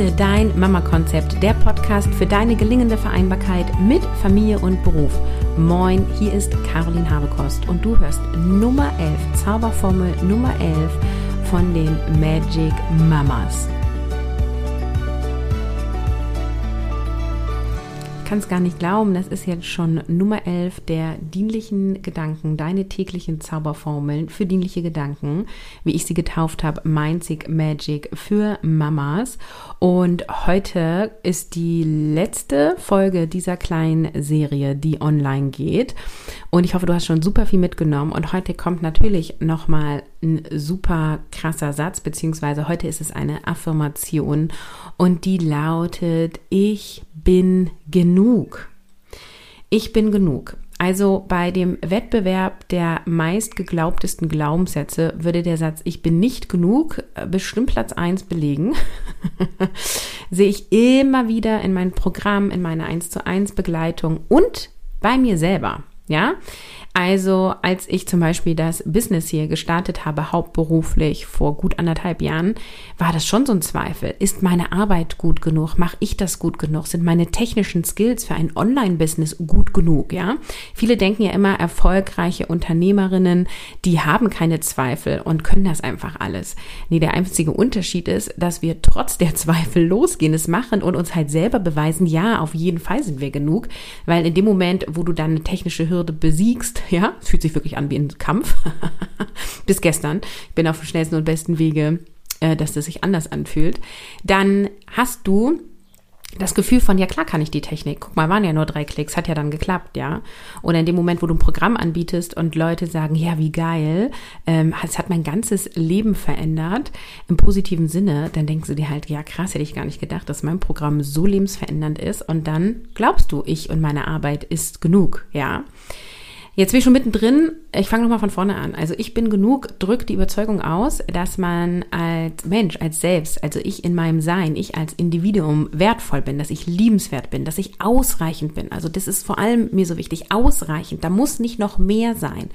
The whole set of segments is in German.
Finde dein Mama-Konzept, der Podcast für deine gelingende Vereinbarkeit mit Familie und Beruf. Moin, hier ist Caroline Habekost und du hörst Nummer 11, Zauberformel Nummer 11 von den Magic Mamas. Kann es gar nicht glauben, das ist jetzt schon Nummer 11 der dienlichen Gedanken, deine täglichen Zauberformeln für dienliche Gedanken, wie ich sie getauft habe, Mindsick Magic für Mamas. Und heute ist die letzte Folge dieser kleinen Serie, die online geht. Und ich hoffe, du hast schon super viel mitgenommen. Und heute kommt natürlich nochmal ein super krasser Satz, beziehungsweise heute ist es eine Affirmation und die lautet, ich bin genug. Ich bin genug. Also bei dem Wettbewerb der meist geglaubtesten Glaubenssätze würde der Satz Ich bin nicht genug äh, bestimmt Platz 1 belegen. Sehe ich immer wieder in meinem Programm, in meiner 1 zu 1 Begleitung und bei mir selber. Ja, also als ich zum Beispiel das Business hier gestartet habe, hauptberuflich vor gut anderthalb Jahren, war das schon so ein Zweifel. Ist meine Arbeit gut genug? Mache ich das gut genug? Sind meine technischen Skills für ein Online-Business gut genug? Ja, viele denken ja immer, erfolgreiche Unternehmerinnen, die haben keine Zweifel und können das einfach alles. Nee, der einzige Unterschied ist, dass wir trotz der Zweifel losgehen, es machen und uns halt selber beweisen, ja, auf jeden Fall sind wir genug, weil in dem Moment, wo du dann eine technische Hürde besiegst, ja, es fühlt sich wirklich an wie ein Kampf. Bis gestern. Ich bin auf dem schnellsten und besten Wege, äh, dass das sich anders anfühlt. Dann hast du das Gefühl von, ja klar kann ich die Technik. Guck mal, waren ja nur drei Klicks, hat ja dann geklappt, ja. Oder in dem Moment, wo du ein Programm anbietest und Leute sagen, ja, wie geil, ähm, es hat mein ganzes Leben verändert, im positiven Sinne, dann denkst du dir halt, ja krass, hätte ich gar nicht gedacht, dass mein Programm so lebensverändernd ist. Und dann glaubst du, ich und meine Arbeit ist genug, ja. Jetzt bin ich schon mittendrin. Ich fange nochmal von vorne an. Also ich bin genug, drückt die Überzeugung aus, dass man als Mensch, als Selbst, also ich in meinem Sein, ich als Individuum wertvoll bin, dass ich liebenswert bin, dass ich ausreichend bin. Also das ist vor allem mir so wichtig, ausreichend. Da muss nicht noch mehr sein.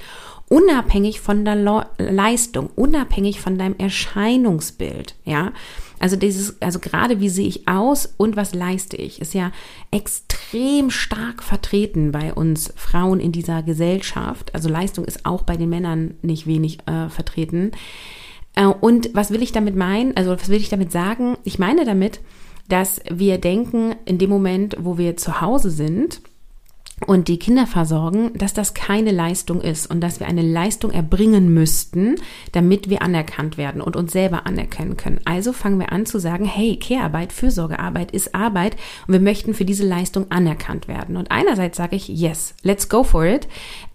Unabhängig von der Leistung, unabhängig von deinem Erscheinungsbild, ja. Also dieses, also gerade wie sehe ich aus und was leiste ich, ist ja extrem stark vertreten bei uns Frauen in dieser Gesellschaft. Also Leistung ist auch bei den Männern nicht wenig äh, vertreten. Äh, und was will ich damit meinen? Also was will ich damit sagen? Ich meine damit, dass wir denken, in dem Moment, wo wir zu Hause sind, und die Kinder versorgen, dass das keine Leistung ist und dass wir eine Leistung erbringen müssten, damit wir anerkannt werden und uns selber anerkennen können. Also fangen wir an zu sagen, hey, Care-Arbeit, Fürsorgearbeit ist Arbeit und wir möchten für diese Leistung anerkannt werden. Und einerseits sage ich, yes, let's go for it.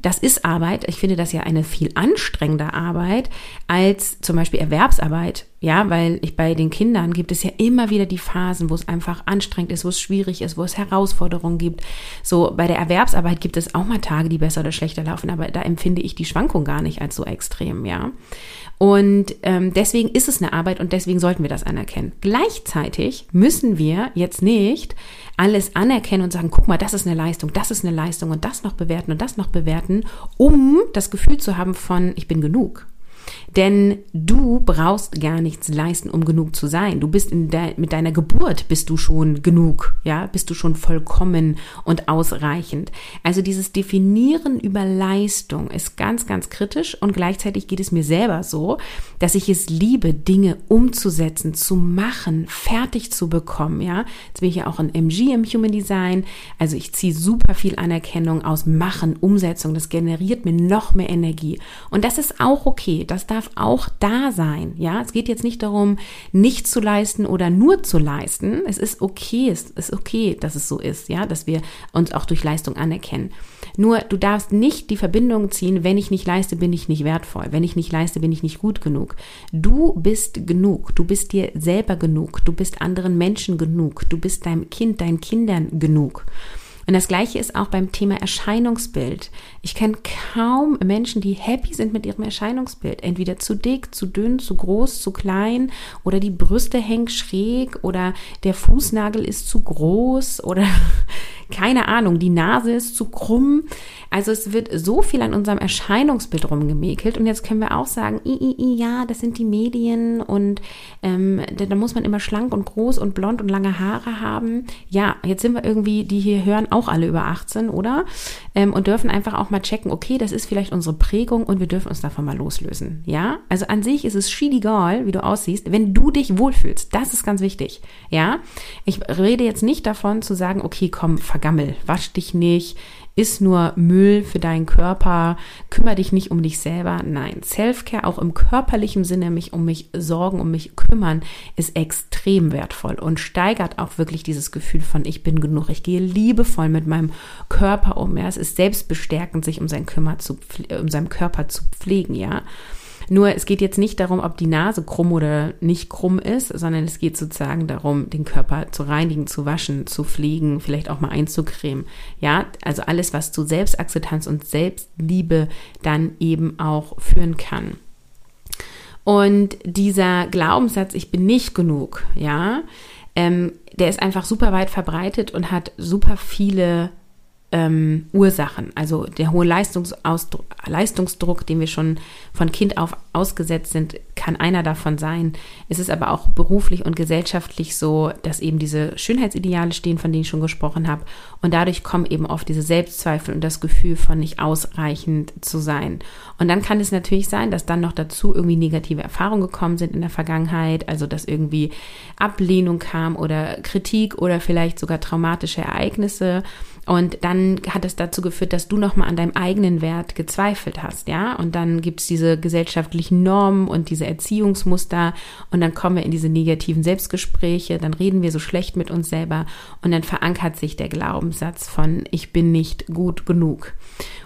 Das ist Arbeit. Ich finde das ja eine viel anstrengende Arbeit als zum Beispiel Erwerbsarbeit ja, weil ich bei den Kindern gibt es ja immer wieder die Phasen, wo es einfach anstrengend ist, wo es schwierig ist, wo es Herausforderungen gibt. So bei der Erwerbsarbeit gibt es auch mal Tage, die besser oder schlechter laufen, aber da empfinde ich die Schwankung gar nicht als so extrem, ja. Und ähm, deswegen ist es eine Arbeit und deswegen sollten wir das anerkennen. Gleichzeitig müssen wir jetzt nicht alles anerkennen und sagen, guck mal, das ist eine Leistung, das ist eine Leistung und das noch bewerten und das noch bewerten, um das Gefühl zu haben von, ich bin genug. Denn du brauchst gar nichts leisten, um genug zu sein. Du bist de mit deiner Geburt bist du schon genug, ja, bist du schon vollkommen und ausreichend. Also dieses Definieren über Leistung ist ganz, ganz kritisch und gleichzeitig geht es mir selber so, dass ich es liebe, Dinge umzusetzen, zu machen, fertig zu bekommen, ja. Jetzt bin ich ja auch ein MG im Human Design, also ich ziehe super viel Anerkennung aus Machen, Umsetzung, das generiert mir noch mehr Energie und das ist auch okay, das darf auch da sein. Ja, es geht jetzt nicht darum, nicht zu leisten oder nur zu leisten. Es ist okay, es ist okay, dass es so ist, ja, dass wir uns auch durch Leistung anerkennen. Nur du darfst nicht die Verbindung ziehen, wenn ich nicht leiste, bin ich nicht wertvoll. Wenn ich nicht leiste, bin ich nicht gut genug. Du bist genug. Du bist dir selber genug. Du bist anderen Menschen genug. Du bist deinem Kind, deinen Kindern genug. Und das gleiche ist auch beim Thema Erscheinungsbild. Ich kenne kaum Menschen, die happy sind mit ihrem Erscheinungsbild. Entweder zu dick, zu dünn, zu groß, zu klein oder die Brüste hängen schräg oder der Fußnagel ist zu groß oder keine Ahnung, die Nase ist zu krumm. Also es wird so viel an unserem Erscheinungsbild rumgemäkelt und jetzt können wir auch sagen, i, i, i, ja, das sind die Medien und ähm, da, da muss man immer schlank und groß und blond und lange Haare haben. Ja, jetzt sind wir irgendwie, die hier hören, auch alle über 18, oder? Ähm, und dürfen einfach auch mal checken, okay, das ist vielleicht unsere Prägung und wir dürfen uns davon mal loslösen. Ja, also an sich ist es egal, wie du aussiehst, wenn du dich wohlfühlst. Das ist ganz wichtig. Ja, ich rede jetzt nicht davon zu sagen, okay, komm, vergammel, wasch dich nicht, ist nur Müll für deinen Körper, kümmere dich nicht um dich selber. Nein, Selfcare auch im körperlichen Sinne, mich um mich sorgen, um mich kümmern, ist extrem wertvoll und steigert auch wirklich dieses Gefühl von ich bin genug. Ich gehe liebevoll mit meinem Körper um. Ja, es ist selbstbestärkend, sich um seinen, Kümmer zu, um seinen Körper zu pflegen, ja. Nur es geht jetzt nicht darum, ob die Nase krumm oder nicht krumm ist, sondern es geht sozusagen darum, den Körper zu reinigen, zu waschen, zu pflegen, vielleicht auch mal einzucremen. Ja, also alles, was zu Selbstakzeptanz und Selbstliebe dann eben auch führen kann. Und dieser Glaubenssatz, ich bin nicht genug, ja, ähm, der ist einfach super weit verbreitet und hat super viele ähm, Ursachen. Also der hohe Leistungsdruck, den wir schon von Kind auf ausgesetzt sind, kann einer davon sein. Es ist aber auch beruflich und gesellschaftlich so, dass eben diese Schönheitsideale stehen, von denen ich schon gesprochen habe. Und dadurch kommen eben oft diese Selbstzweifel und das Gefühl von nicht ausreichend zu sein. Und dann kann es natürlich sein, dass dann noch dazu irgendwie negative Erfahrungen gekommen sind in der Vergangenheit, also dass irgendwie Ablehnung kam oder Kritik oder vielleicht sogar traumatische Ereignisse. Und dann hat es dazu geführt, dass du nochmal an deinem eigenen Wert gezweifelt hast, ja. Und dann gibt es diese gesellschaftlichen Normen und diese Erziehungsmuster und dann kommen wir in diese negativen Selbstgespräche, dann reden wir so schlecht mit uns selber und dann verankert sich der Glaubenssatz von ich bin nicht gut genug.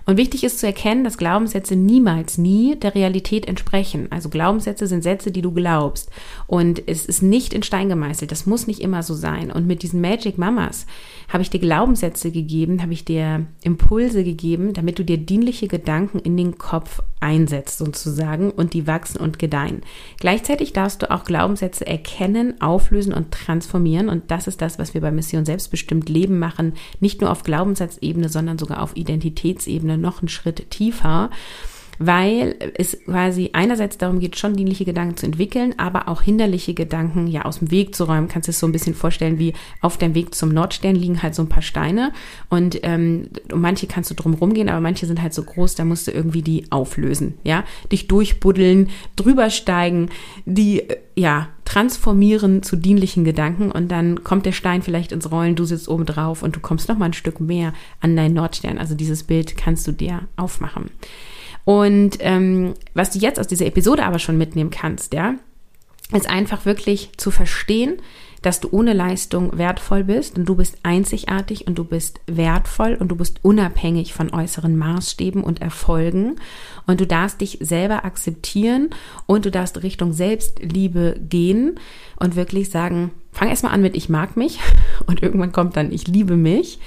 Und wichtig ist zu erkennen, dass Glaubenssätze niemals, nie der Realität entsprechen. Also Glaubenssätze sind Sätze, die du glaubst. Und es ist nicht in Stein gemeißelt. Das muss nicht immer so sein. Und mit diesen Magic Mamas habe ich dir Glaubenssätze gegeben, habe ich dir Impulse gegeben, damit du dir dienliche Gedanken in den Kopf einsetzt sozusagen und die wachsen und gedeihen. Gleichzeitig darfst du auch Glaubenssätze erkennen, auflösen und transformieren. Und das ist das, was wir bei Mission Selbstbestimmt Leben machen. Nicht nur auf Glaubenssatzebene, sondern sogar auf Identitätsebene noch einen Schritt tiefer weil es quasi einerseits darum geht, schon dienliche Gedanken zu entwickeln, aber auch hinderliche Gedanken ja aus dem Weg zu räumen. Kannst du es so ein bisschen vorstellen, wie auf dem Weg zum Nordstern liegen halt so ein paar Steine und ähm, um manche kannst du drum rumgehen, aber manche sind halt so groß, da musst du irgendwie die auflösen, ja, dich durchbuddeln, drüber steigen, die ja transformieren zu dienlichen Gedanken und dann kommt der Stein vielleicht ins Rollen, du sitzt oben drauf und du kommst noch mal ein Stück mehr an deinen Nordstern. Also dieses Bild kannst du dir aufmachen. Und ähm, was du jetzt aus dieser Episode aber schon mitnehmen kannst, ja, ist einfach wirklich zu verstehen, dass du ohne Leistung wertvoll bist und du bist einzigartig und du bist wertvoll und du bist unabhängig von äußeren Maßstäben und Erfolgen. Und du darfst dich selber akzeptieren und du darfst Richtung Selbstliebe gehen und wirklich sagen, fang erstmal an mit ich mag mich und irgendwann kommt dann ich liebe mich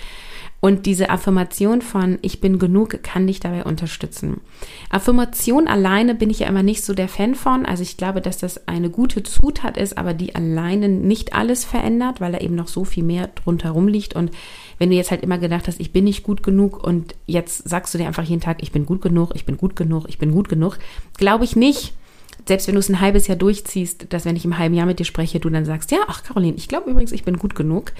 und diese Affirmation von ich bin genug kann dich dabei unterstützen. Affirmation alleine bin ich ja immer nicht so der Fan von. Also ich glaube, dass das eine gute Zutat ist, aber die alleine nicht alles verändert, weil da eben noch so viel mehr drunter rumliegt. Und wenn du jetzt halt immer gedacht hast, ich bin nicht gut genug und jetzt sagst du dir einfach jeden Tag, ich bin gut genug, ich bin gut genug, ich bin gut genug, glaube ich nicht selbst wenn du es ein halbes Jahr durchziehst, dass wenn ich im halben Jahr mit dir spreche, du dann sagst, ja, ach Caroline, ich glaube übrigens, ich bin gut genug.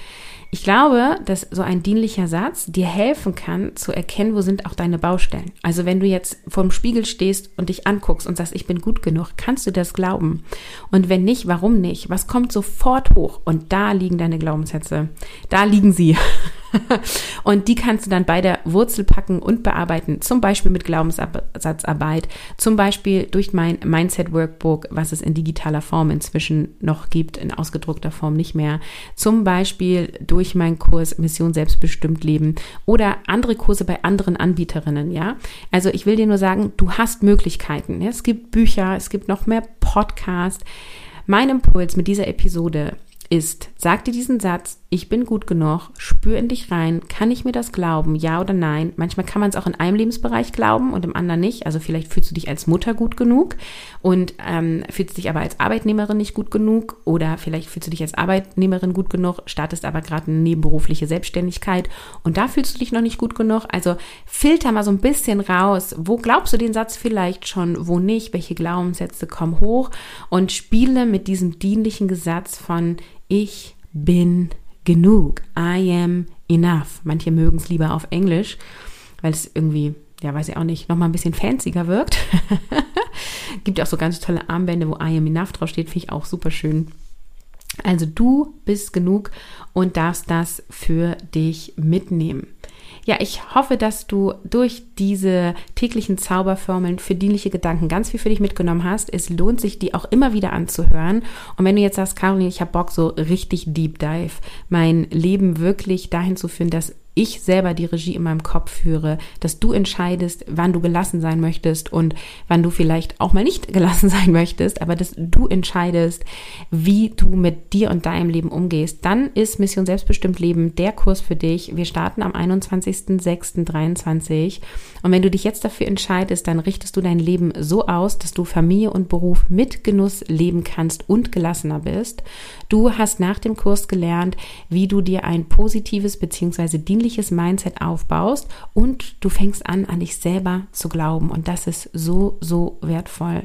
Ich glaube, dass so ein dienlicher Satz dir helfen kann, zu erkennen, wo sind auch deine Baustellen. Also wenn du jetzt vorm Spiegel stehst und dich anguckst und sagst, ich bin gut genug, kannst du das glauben? Und wenn nicht, warum nicht? Was kommt sofort hoch? Und da liegen deine Glaubenssätze. Da liegen sie. und die kannst du dann bei der Wurzel packen und bearbeiten, zum Beispiel mit Glaubenssatzarbeit, zum Beispiel durch mein Mindset Workbook, was es in digitaler Form inzwischen noch gibt, in ausgedruckter Form nicht mehr, zum Beispiel durch meinen Kurs Mission Selbstbestimmt Leben oder andere Kurse bei anderen Anbieterinnen, ja. Also ich will dir nur sagen, du hast Möglichkeiten. Es gibt Bücher, es gibt noch mehr Podcasts. Mein Impuls mit dieser Episode ist, sag dir diesen Satz, ich bin gut genug, spür in dich rein, kann ich mir das glauben, ja oder nein? Manchmal kann man es auch in einem Lebensbereich glauben und im anderen nicht. Also vielleicht fühlst du dich als Mutter gut genug und ähm, fühlst dich aber als Arbeitnehmerin nicht gut genug oder vielleicht fühlst du dich als Arbeitnehmerin gut genug, startest aber gerade eine nebenberufliche Selbstständigkeit und da fühlst du dich noch nicht gut genug. Also filter mal so ein bisschen raus, wo glaubst du den Satz vielleicht schon, wo nicht, welche Glaubenssätze kommen hoch und spiele mit diesem dienlichen Gesatz von ich bin genug. I am enough. Manche mögen es lieber auf Englisch, weil es irgendwie, ja, weiß ich auch nicht, nochmal ein bisschen fancier wirkt. Gibt auch so ganz tolle Armbände, wo I am enough draufsteht, finde ich auch super schön. Also du bist genug und darfst das für dich mitnehmen. Ja, ich hoffe, dass du durch diese täglichen Zauberformeln für dienliche Gedanken ganz viel für dich mitgenommen hast. Es lohnt sich, die auch immer wieder anzuhören. Und wenn du jetzt sagst, Caroline, ich habe Bock, so richtig Deep Dive, mein Leben wirklich dahin zu führen, dass ich selber die Regie in meinem Kopf führe, dass du entscheidest, wann du gelassen sein möchtest und wann du vielleicht auch mal nicht gelassen sein möchtest, aber dass du entscheidest, wie du mit dir und deinem Leben umgehst, dann ist Mission Selbstbestimmt Leben der Kurs für dich. Wir starten am 21.06.23 und wenn du dich jetzt dafür entscheidest, dann richtest du dein Leben so aus, dass du Familie und Beruf mit Genuss leben kannst und gelassener bist. Du hast nach dem Kurs gelernt, wie du dir ein positives bzw. dienliches Mindset aufbaust und du fängst an, an dich selber zu glauben. Und das ist so, so wertvoll.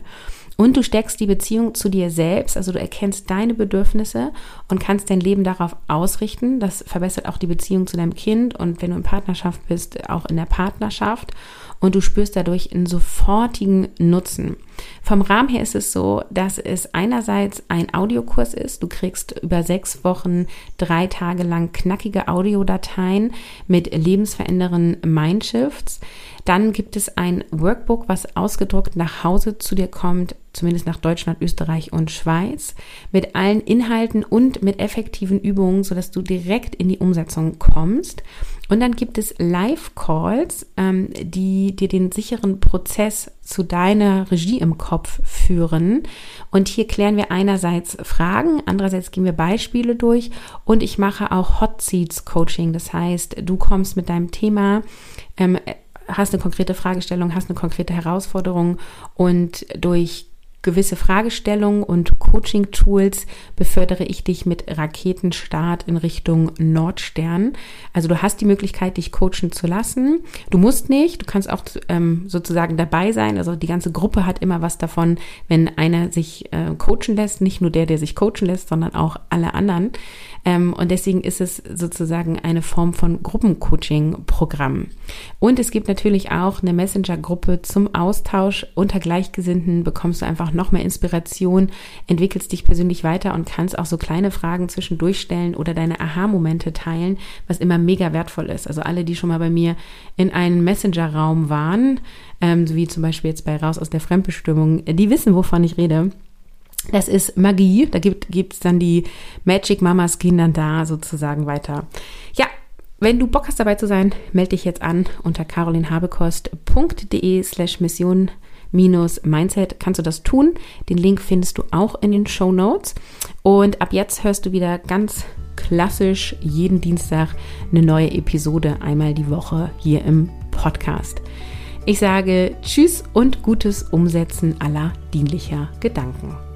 Und du steckst die Beziehung zu dir selbst, also du erkennst deine Bedürfnisse und kannst dein Leben darauf ausrichten. Das verbessert auch die Beziehung zu deinem Kind und wenn du in Partnerschaft bist, auch in der Partnerschaft. Und du spürst dadurch einen sofortigen Nutzen. Vom Rahmen her ist es so, dass es einerseits ein Audiokurs ist. Du kriegst über sechs Wochen, drei Tage lang knackige Audiodateien mit lebensverändernden Mindshifts. Dann gibt es ein Workbook, was ausgedruckt nach Hause zu dir kommt, zumindest nach Deutschland, Österreich und Schweiz, mit allen Inhalten und mit effektiven Übungen, sodass du direkt in die Umsetzung kommst. Und dann gibt es Live-Calls, ähm, die dir den sicheren Prozess zu deiner Regie im Kopf führen. Und hier klären wir einerseits Fragen, andererseits gehen wir Beispiele durch und ich mache auch Hot Seats Coaching. Das heißt, du kommst mit deinem Thema ähm, hast eine konkrete Fragestellung, hast eine konkrete Herausforderung und durch gewisse Fragestellungen und Coaching-Tools befördere ich dich mit Raketenstart in Richtung Nordstern. Also du hast die Möglichkeit, dich coachen zu lassen. Du musst nicht, du kannst auch ähm, sozusagen dabei sein. Also die ganze Gruppe hat immer was davon, wenn einer sich äh, coachen lässt. Nicht nur der, der sich coachen lässt, sondern auch alle anderen. Ähm, und deswegen ist es sozusagen eine Form von Gruppencoaching-Programm. Und es gibt natürlich auch eine Messenger-Gruppe zum Austausch. Unter Gleichgesinnten bekommst du einfach noch mehr Inspiration, entwickelst dich persönlich weiter und kannst auch so kleine Fragen zwischendurch stellen oder deine Aha-Momente teilen, was immer mega wertvoll ist. Also alle, die schon mal bei mir in einem Messenger-Raum waren, ähm, so wie zum Beispiel jetzt bei Raus aus der Fremdbestimmung, die wissen, wovon ich rede. Das ist Magie. Da gibt es dann die Magic Mamas gehen dann da sozusagen weiter. Ja, wenn du Bock hast dabei zu sein, melde dich jetzt an unter carolinhabekost.de slash mission Mindset kannst du das tun. Den Link findest du auch in den Show Notes. Und ab jetzt hörst du wieder ganz klassisch jeden Dienstag eine neue Episode einmal die Woche hier im Podcast. Ich sage Tschüss und gutes Umsetzen aller dienlicher Gedanken.